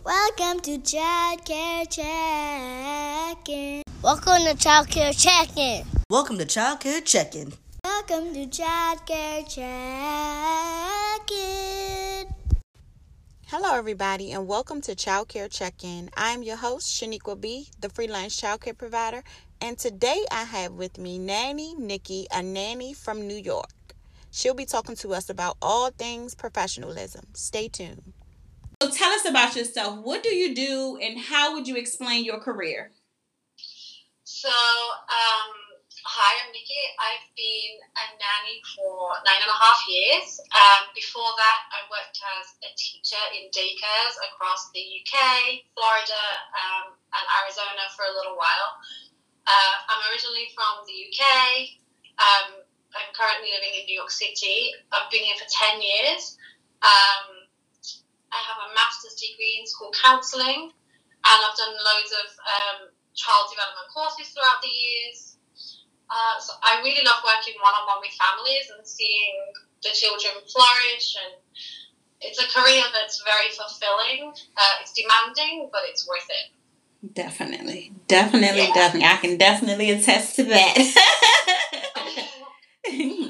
Welcome to Child Care Check-in. Welcome to Child Care Check-in. Welcome to Child Care Check-in. Welcome to Child Care Check-in. Hello, everybody, and welcome to Child Care Check-in. I'm your host, Shaniqua B., the freelance child care provider, and today I have with me Nanny Nikki, a nanny from New York. She'll be talking to us about all things professionalism. Stay tuned. So tell us about yourself. What do you do and how would you explain your career? So, um, hi, I'm Nikki. I've been a nanny for nine and a half years. Um, before that, I worked as a teacher in daycares across the UK, Florida, um, and Arizona for a little while. Uh, I'm originally from the UK. Um, I'm currently living in New York City. I've been here for 10 years. Um, I have a master's degree in school counselling, and I've done loads of um, child development courses throughout the years. Uh, so I really love working one on one with families and seeing the children flourish. And it's a career that's very fulfilling. Uh, it's demanding, but it's worth it. Definitely, definitely, yeah. definitely. I can definitely attest to that.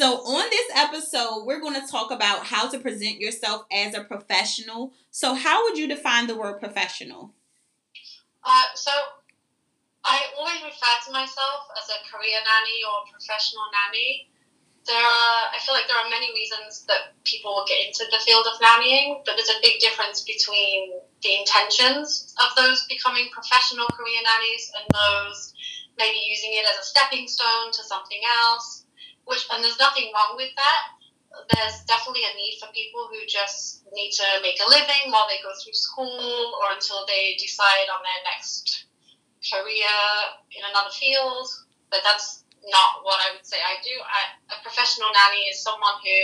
So, on this episode, we're going to talk about how to present yourself as a professional. So, how would you define the word professional? Uh, so, I always refer to myself as a career nanny or professional nanny. There are, I feel like there are many reasons that people get into the field of nannying, but there's a big difference between the intentions of those becoming professional career nannies and those maybe using it as a stepping stone to something else which and there's nothing wrong with that. There's definitely a need for people who just need to make a living while they go through school or until they decide on their next career in another field. But that's not what I would say I do. I, a professional nanny is someone who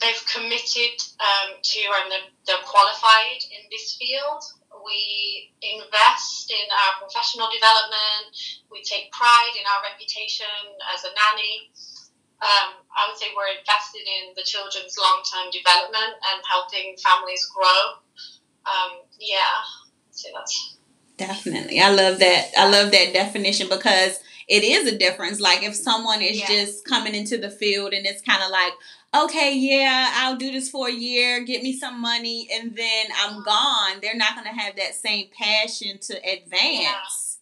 they've committed um, to and they're, they're qualified in this field. We invest in our professional development. We take pride in our reputation as a nanny. Um, I would say we're invested in the children's long term development and helping families grow. Um, yeah, so that's definitely. I love that. I love that definition because it is a difference. Like if someone is yeah. just coming into the field and it's kind of like, okay, yeah, I'll do this for a year, get me some money, and then I'm gone. They're not going to have that same passion to advance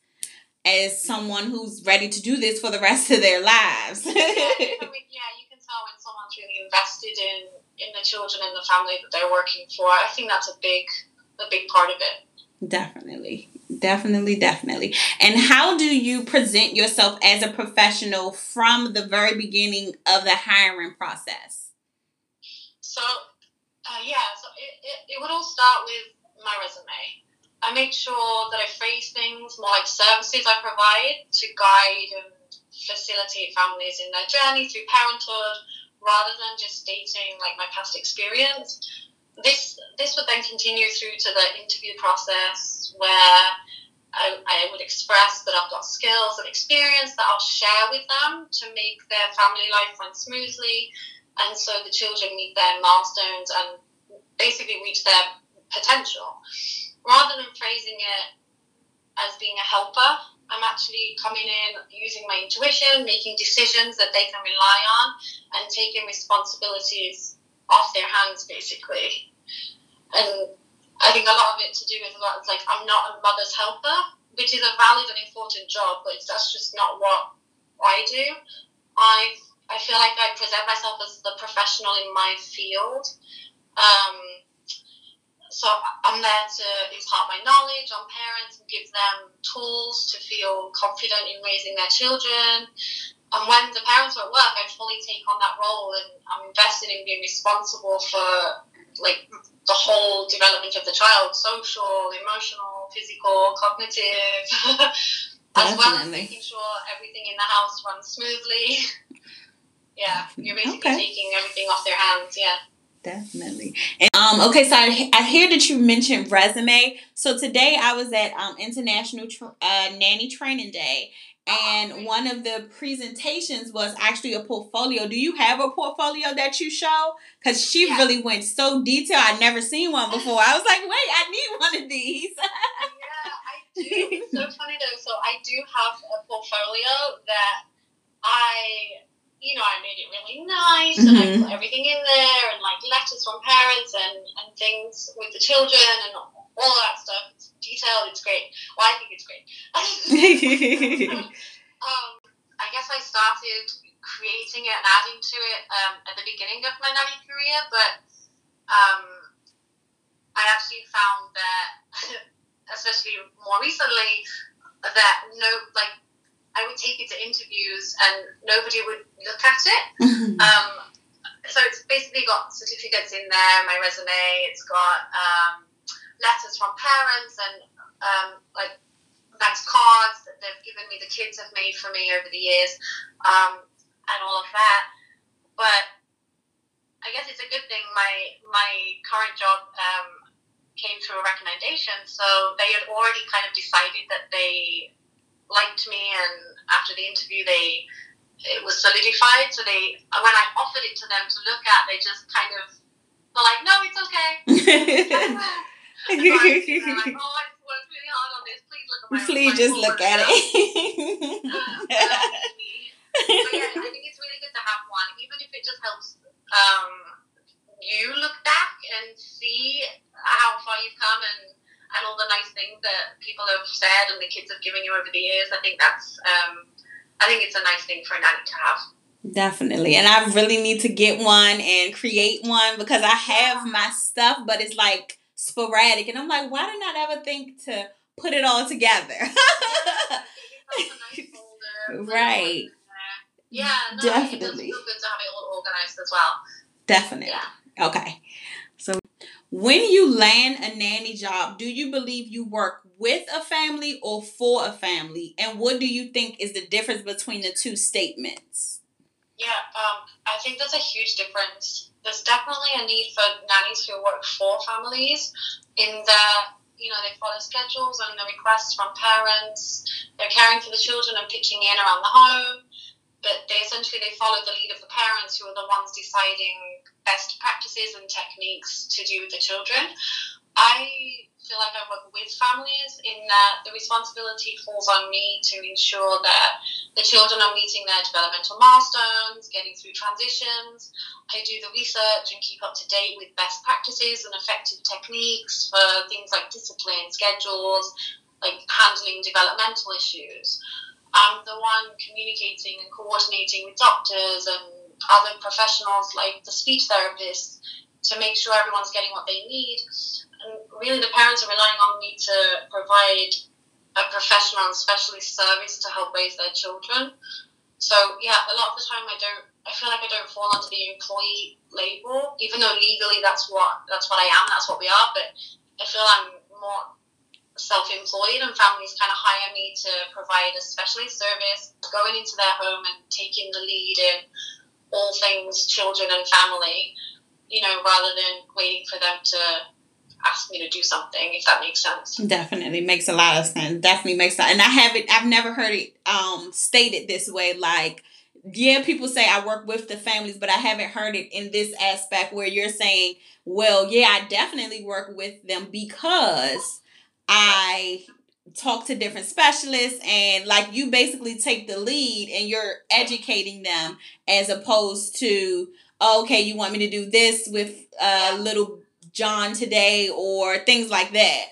yeah. as someone who's ready to do this for the rest of their lives. yeah, yeah, you can tell when someone's really invested in in the children and the family that they're working for. I think that's a big a big part of it. Definitely. Definitely, definitely. And how do you present yourself as a professional from the very beginning of the hiring process? So, uh, yeah, so it, it, it would all start with my resume. I make sure that I phrase things more like services I provide to guide and facilitate families in their journey through parenthood rather than just stating like my past experience. This this would then continue through to the interview process where I, I would express that I've got skills and experience that I'll share with them to make their family life run smoothly and so the children meet their milestones and basically reach their potential. Rather than phrasing it as being a helper, I'm actually coming in using my intuition, making decisions that they can rely on, and taking responsibilities off their hands, basically. And I think a lot of it to do with that is like I'm not a mother's helper, which is a valid and important job, but that's just not what I do. I've I feel like I present myself as the professional in my field. Um, so I'm there to impart my knowledge on parents and give them tools to feel confident in raising their children. And when the parents are at work, I fully take on that role and I'm invested in being responsible for like the whole development of the child, social, emotional, physical, cognitive, as well as making sure everything in the house runs smoothly. Yeah, you're basically okay. taking everything off their hands. Yeah. Definitely. And, um, okay, so I, I hear that you mentioned resume. So today I was at um, International uh, Nanny Training Day, and one of the presentations was actually a portfolio. Do you have a portfolio that you show? Because she Yeah. really went so detailed. I'd never seen one before. I was like, wait, I need one of these. yeah, I do. It's so funny though. So I do have a portfolio that I, you know, I made it really nice and I Mhm. put everything in there and like letters from parents and, and things with the children and all that stuff. It's detailed. It's great. Well, I think it's great. um, I guess I started creating it and adding to it um, at the beginning of my nanny career, but um, I actually found that, especially more recently, that no, like, I would take it to interviews and nobody would look at it. Um, so it's basically got certificates in there, my resume. It's got um, letters from parents and um, like nice cards that they've given me. The kids have made for me over the years, um, and all of that. But I guess it's a good thing. My my current job um, came through a recommendation, so they had already kind of decided that they liked me, and after the interview, they it was solidified. So they, when I offered it to them to look at, they just kind of were like, "No, it's okay." And they're like, "Oh, I worked really hard on this. Please look at my." Please just look at portfolio." it. but yeah, I think it's really good to have one, even if it just helps um, you look back and see how far you've come and, and all the nice things that people have said and the kids have given you over the years. I think that's, um, I think it's a nice thing for a nanny to have. Definitely. And I really need to get one and create one because I have my stuff, but it's like sporadic. And I'm like, why did I ever think to put it all together? Give yourself a nice folder, Right. it. Yeah, no, it does Definitely. feel good to have it all organized as well. Definitely. Yeah. Okay. So when you land a nanny job, do you believe you work with a family or for a family? And what do you think is the difference between the two statements? Yeah, um, I think there's a huge difference. There's definitely a need for nannies who work for families in that, you know, they follow schedules and the requests from parents. They're caring for the children and pitching in around the home. But they essentially they follow the lead of the parents who are the ones deciding best practices and techniques to do with the children. I feel like I work with families in that the responsibility falls on me to ensure that the children are meeting their developmental milestones, getting through transitions. I do the research and keep up to date with best practices and effective techniques for things like discipline, schedules, like handling developmental issues. I'm the one communicating and coordinating with doctors and other professionals like the speech therapists to make sure everyone's getting what they need. Really, the parents are relying on me to provide a professional and specialist service to help raise their children. So yeah, a lot of the time I don't. I feel like I don't fall under the employee label, even though legally that's what that's what I am. That's what we are. But I feel I'm more self-employed, and families kind of hire me to provide a specialist service, going into their home and taking the lead in all things children and family. You know, rather than waiting for them to ask me to do something, if that makes sense. Definitely makes a lot of sense. Definitely makes sense. And I haven't I've never heard it um stated this way like yeah, people say I work with the families, but I haven't heard it in this aspect where you're saying, well, yeah, I definitely work with them because I talk to different specialists and like you basically take the lead and you're educating them as opposed to okay you want me to do this with a little john today or things like that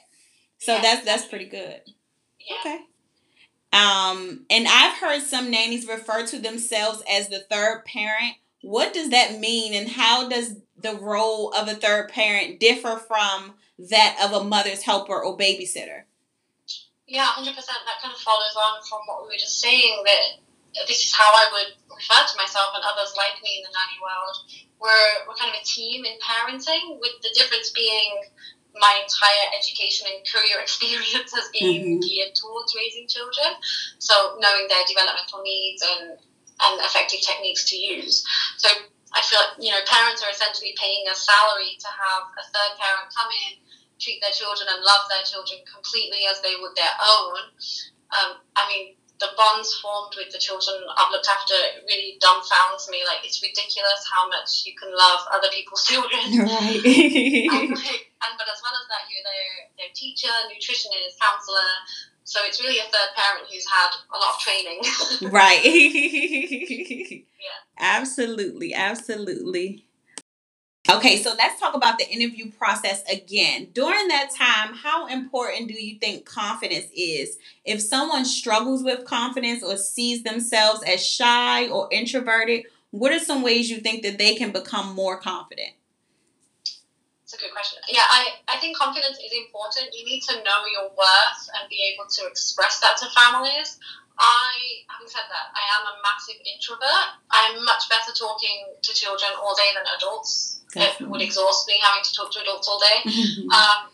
so Yeah. that's that's pretty good Yeah. okay um and i've heard some nannies refer to themselves as the third parent what does that mean and how does the role of a third parent differ from that of a mother's helper or babysitter Yeah, hundred percent. That kind of follows on from what we were just saying. That this is how I would refer to myself and others like me in the nanny world. We're we're kind of a team in parenting, with the difference being my entire education and career experience has been Mhm. geared towards raising children. So knowing their developmental needs and and effective techniques to use. So I feel like, you know parents are essentially paying a salary to have a third parent come in treat their children and love their children completely as they would their own. Um, I mean, the bonds formed with the children I've looked after really dumbfounds me. Like it's ridiculous how much you can love other people's children. Right. and, and but as well as that, you're their their teacher, nutritionist, counselor. So it's really a third parent who's had a lot of training. right. Yeah. Absolutely. Absolutely. Okay, so let's talk about the interview process again. During that time, how important do you think confidence is? If someone struggles with confidence or sees themselves as shy or introverted, what are some ways you think that they can become more confident? It's a good question. Yeah, I, I think confidence is important. You need to know your worth and be able to express that to families. I, having said that, I am a massive introvert. I'm much better talking to children all day than adults. Definitely. It would exhaust me having to talk to adults all day. um,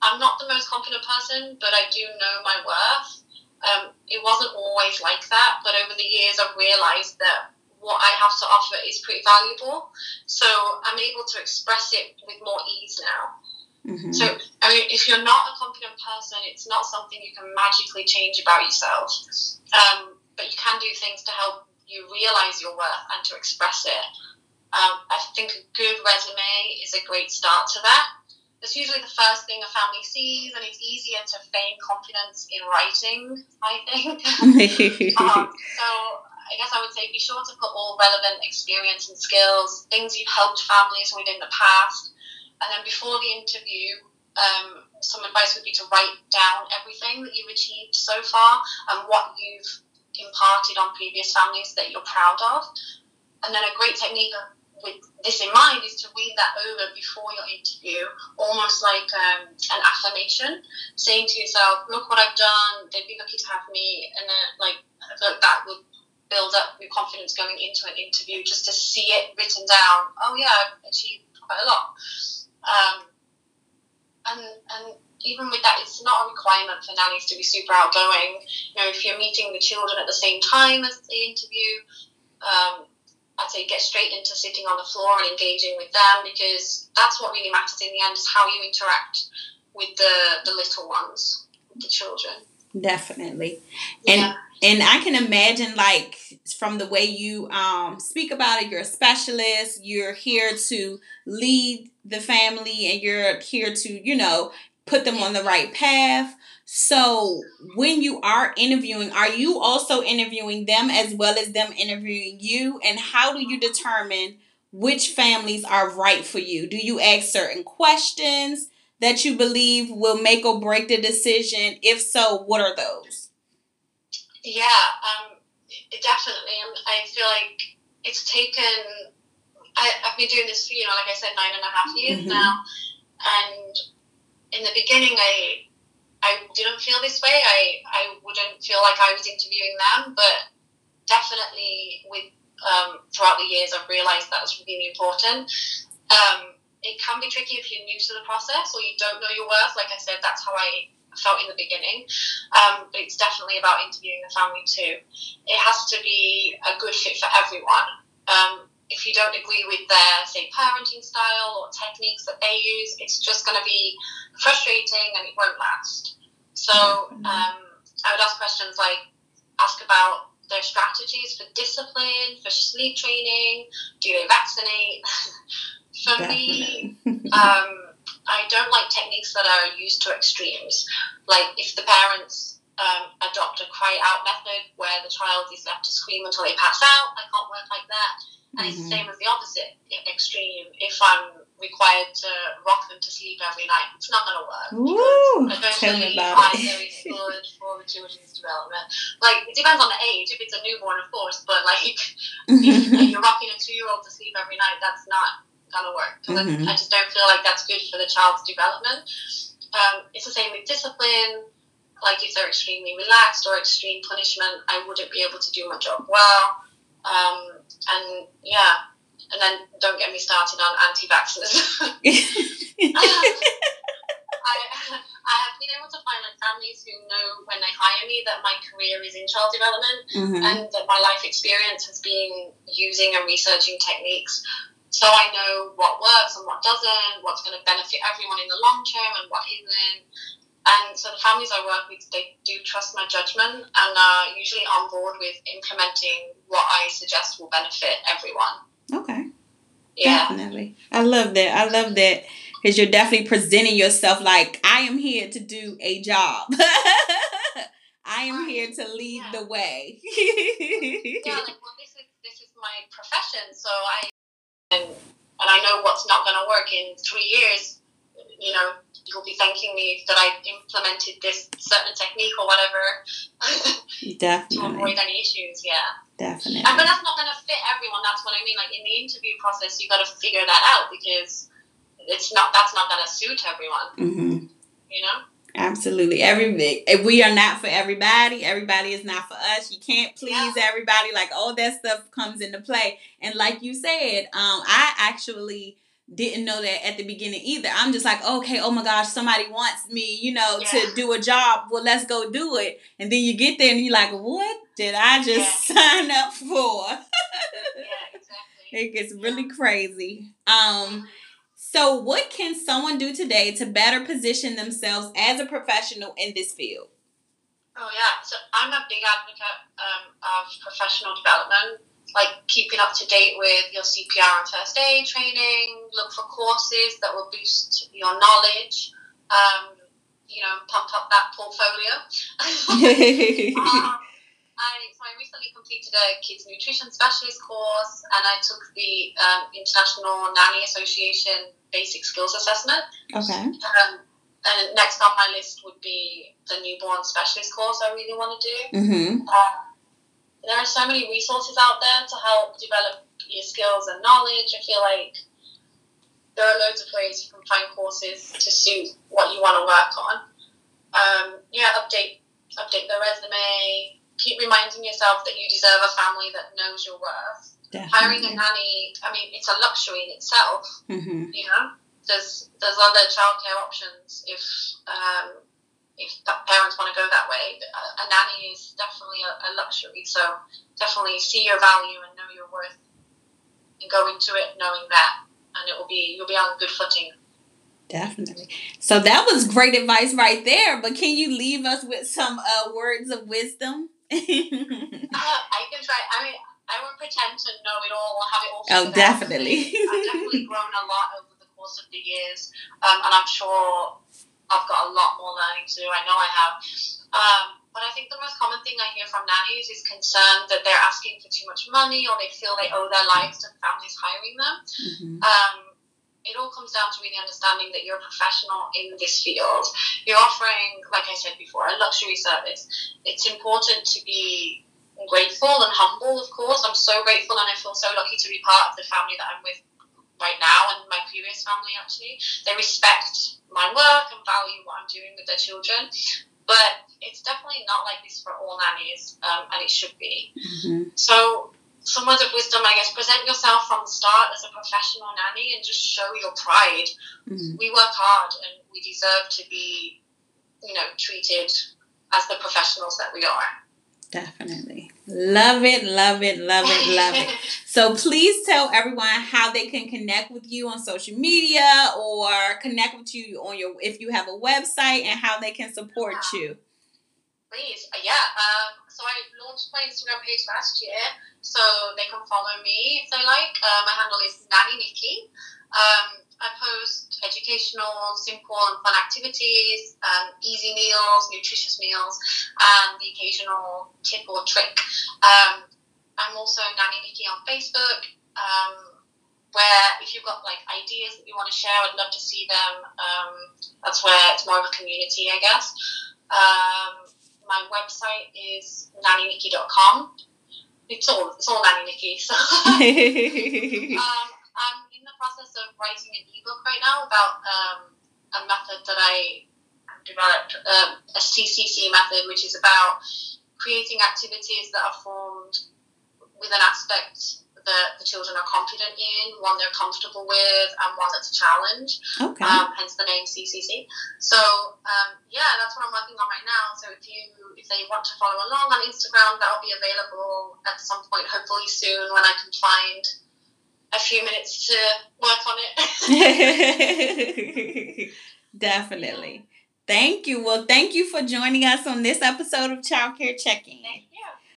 I'm not the most confident person, but I do know my worth. Um, it wasn't always like that, but over the years I've realised that what I have to offer is pretty valuable. So I'm able to express it with more ease now. Mm-hmm. So, I mean, if you're not a confident person, it's not something you can magically change about yourself. Um, but you can do things to help you realize your worth and to express it. Um, I think a good resume is a great start to that. It's usually the first thing a family sees, and it's easier to feign confidence in writing, I think. um, so, I guess I would say be sure to put all relevant experience and skills, things you've helped families with in the past, and then before the interview, um, some advice would be to write down everything that you've achieved so far and what you've imparted on previous families that you're proud of. And then a great technique with this in mind is to read that over before your interview, almost like um, an affirmation, saying to yourself, "Look what I've done. They'd be lucky to have me," and then like that would build up your confidence going into an interview, just to see it written down. Oh yeah, I've achieved quite a lot. Um, and and even with that, it's not a requirement for nannies to be super outgoing. You know, if you're meeting the children at the same time as the interview, um, I'd say get straight into sitting on the floor and engaging with them because that's what really matters in the end is how you interact with the, the little ones, the children. Definitely. And yeah. and I can imagine like from the way you um speak about it, you're a specialist, you're here to lead the family and you're here to, you know, put them on the right path. So when you are interviewing, are you also interviewing them as well as them interviewing you? And how do you determine which families are right for you? Do you ask certain questions? That you believe will make or break the decision? If so, what are those? Yeah, um, definitely. And I feel like it's taken, I, have been doing this for, you know, like I said, nine and a half years mm-hmm. now. And in the beginning, I, I didn't feel this way. I, I wouldn't feel like I was interviewing them, but definitely with um, throughout the years, I've realised that was really important. Um, it can be tricky if you're new to the process or you don't know your worth. Like I said, that's how I felt in the beginning. Um, but it's definitely about interviewing the family too. It has to be a good fit for everyone. Um, if you don't agree with their, say, parenting style or techniques that they use, it's just going to be frustrating and it won't last. So um, I would ask questions like, ask about their strategies for discipline, for sleep training, do they vaccinate? For Definitely. me, um, I don't like techniques that are used to extremes. Like if the parents um, adopt a cry out method where the child is left to scream until they pass out, I can't work like that. And mm-hmm. it's the mm-hmm. same as the opposite extreme. If I'm required to rock them to sleep every night, it's not going to work. Ooh, I don't believe either is good for the children's development. Like, it depends on the age. If it's a newborn, of course, but like, if you're rocking a two year old to sleep every night, that's not gonna work because mm-hmm. I, I, just don't feel like that's good for the child's development. Um, it's the same with discipline. Like if they're extremely relaxed or extreme punishment, I wouldn't be able to do my job well. Um, and yeah, and then don't get me started on anti-vaxxers. I, I have been able to find like families who know when they hire me that my career is in child development mm-hmm. and that my life experience has been using and researching techniques so I know what works and what doesn't, what's going to benefit everyone in the long term and what isn't. and so the families I work with, they do trust my judgment and are usually on board with implementing what I suggest will benefit everyone. Okay. Yeah. Definitely. I love that. I love that because you're definitely presenting yourself like I am here to do a job. I am here to lead Yeah. the way. yeah, like well, this is this is my profession, so I and and I know what's not going to work in three years. You know, you'll be thanking me that I implemented this certain technique or whatever to definitely. avoid any issues. Yeah, Definitely. and, but that's not going to fit everyone. That's what I mean. Like in the interview process, you got to figure that out because it's not that's not going to suit everyone. hmm You know. Absolutely. Every if we are not for everybody, everybody is not for us. You can't please everybody. Like all that stuff comes into play. And like you said, um, I actually didn't know that at the beginning either. I'm just like, okay, oh my gosh, somebody wants me, you know, Yeah. to do a job. Well, let's go do it. And then you get there and you're like, what did I just sign up for? Yeah, exactly. It gets really crazy. Um, so what can someone do today to better position themselves as a professional in this field? Oh yeah, so I'm a big advocate um, of professional development, like keeping up to date with your CPR and first aid training. Look for courses that will boost your knowledge. Um, you know, pump up that portfolio. Um, I, so I recently completed a kids nutrition specialist course, and I took the um, International Nanny Association Basic Skills Assessment. okay. Um, and next on my list would be the newborn specialist course I really want to do. Mm-hmm. Um, there are so many resources out there to help develop your skills and knowledge. I feel like there are loads of ways you can find courses to suit what you want to work on. Um, yeah, update update the resume. Keep reminding yourself that you deserve a family that knows your worth. Hiring a nanny, I mean, it's a luxury in itself. Mm-hmm. You know, there's there's other childcare options if um, if parents want to go that way. But a nanny is definitely a, a luxury. So definitely see your value and know your worth, and go into it knowing that, and it will be you'll be on good footing. Definitely. So that was great advice right there. But can you leave us with some uh, words of wisdom? Uh, I can try. I mean, I won't pretend to know it all or have it all. Oh, definitely. I've definitely grown a lot over the course of the years, um, and I'm sure I've got a lot more learning to do. I know I have. Um, but I think the most common thing I hear from nannies is concern that they're asking for too much money or they feel they owe their lives to families hiring them. Mhm. Um, it all comes down to really understanding that you're a professional in this field. You're offering, like I said before, a luxury service. It's important to be grateful and humble, of course. I'm so grateful and I feel so lucky to be part of the family that I'm with right now and my previous family actually. They respect my work and value what I'm doing with their children. But it's definitely not like this for all nannies, um, and it should be. Mhm. So, some words of wisdom, I guess, present yourself from the start as a professional nanny and just show your pride. Mhm. We work hard and we deserve to be, you know, treated as the professionals that we are. Definitely. Love it, love it, love it, love it. So please tell everyone how they can connect with you on social media or connect with you on your if you have a website and how they can support you. Please, uh, yeah. Um, so I launched my Instagram page last year, so they can follow me if they like. Uh, my handle is Nanny Nikki. Um, I post educational, simple, and fun activities, um, easy meals, nutritious meals, and the occasional tip or trick. Um, I'm also Nanny Nikki on Facebook. Um, where if you've got like ideas that you want to share, I'd love to see them. Um, that's where it's more of a community, I guess. Um, my website is nannynikki.com. It's all it's all Nanny Nikki. So um, I'm in the process of writing an ebook right now about um, a method that I developed, um, a CCC method, which is about creating activities that are formed with an aspect that the children are confident in, one they're comfortable with, and one that's a challenge. okay. Um, hence the name CCC. So um, yeah, that's what I'm working on right now. So if you if they want to follow along on Instagram, that'll be available at some point, hopefully soon, when I can find a few minutes to work on it. Definitely. Thank you. Well, thank you for joining us on this episode of Childcare Check-In. Thank you.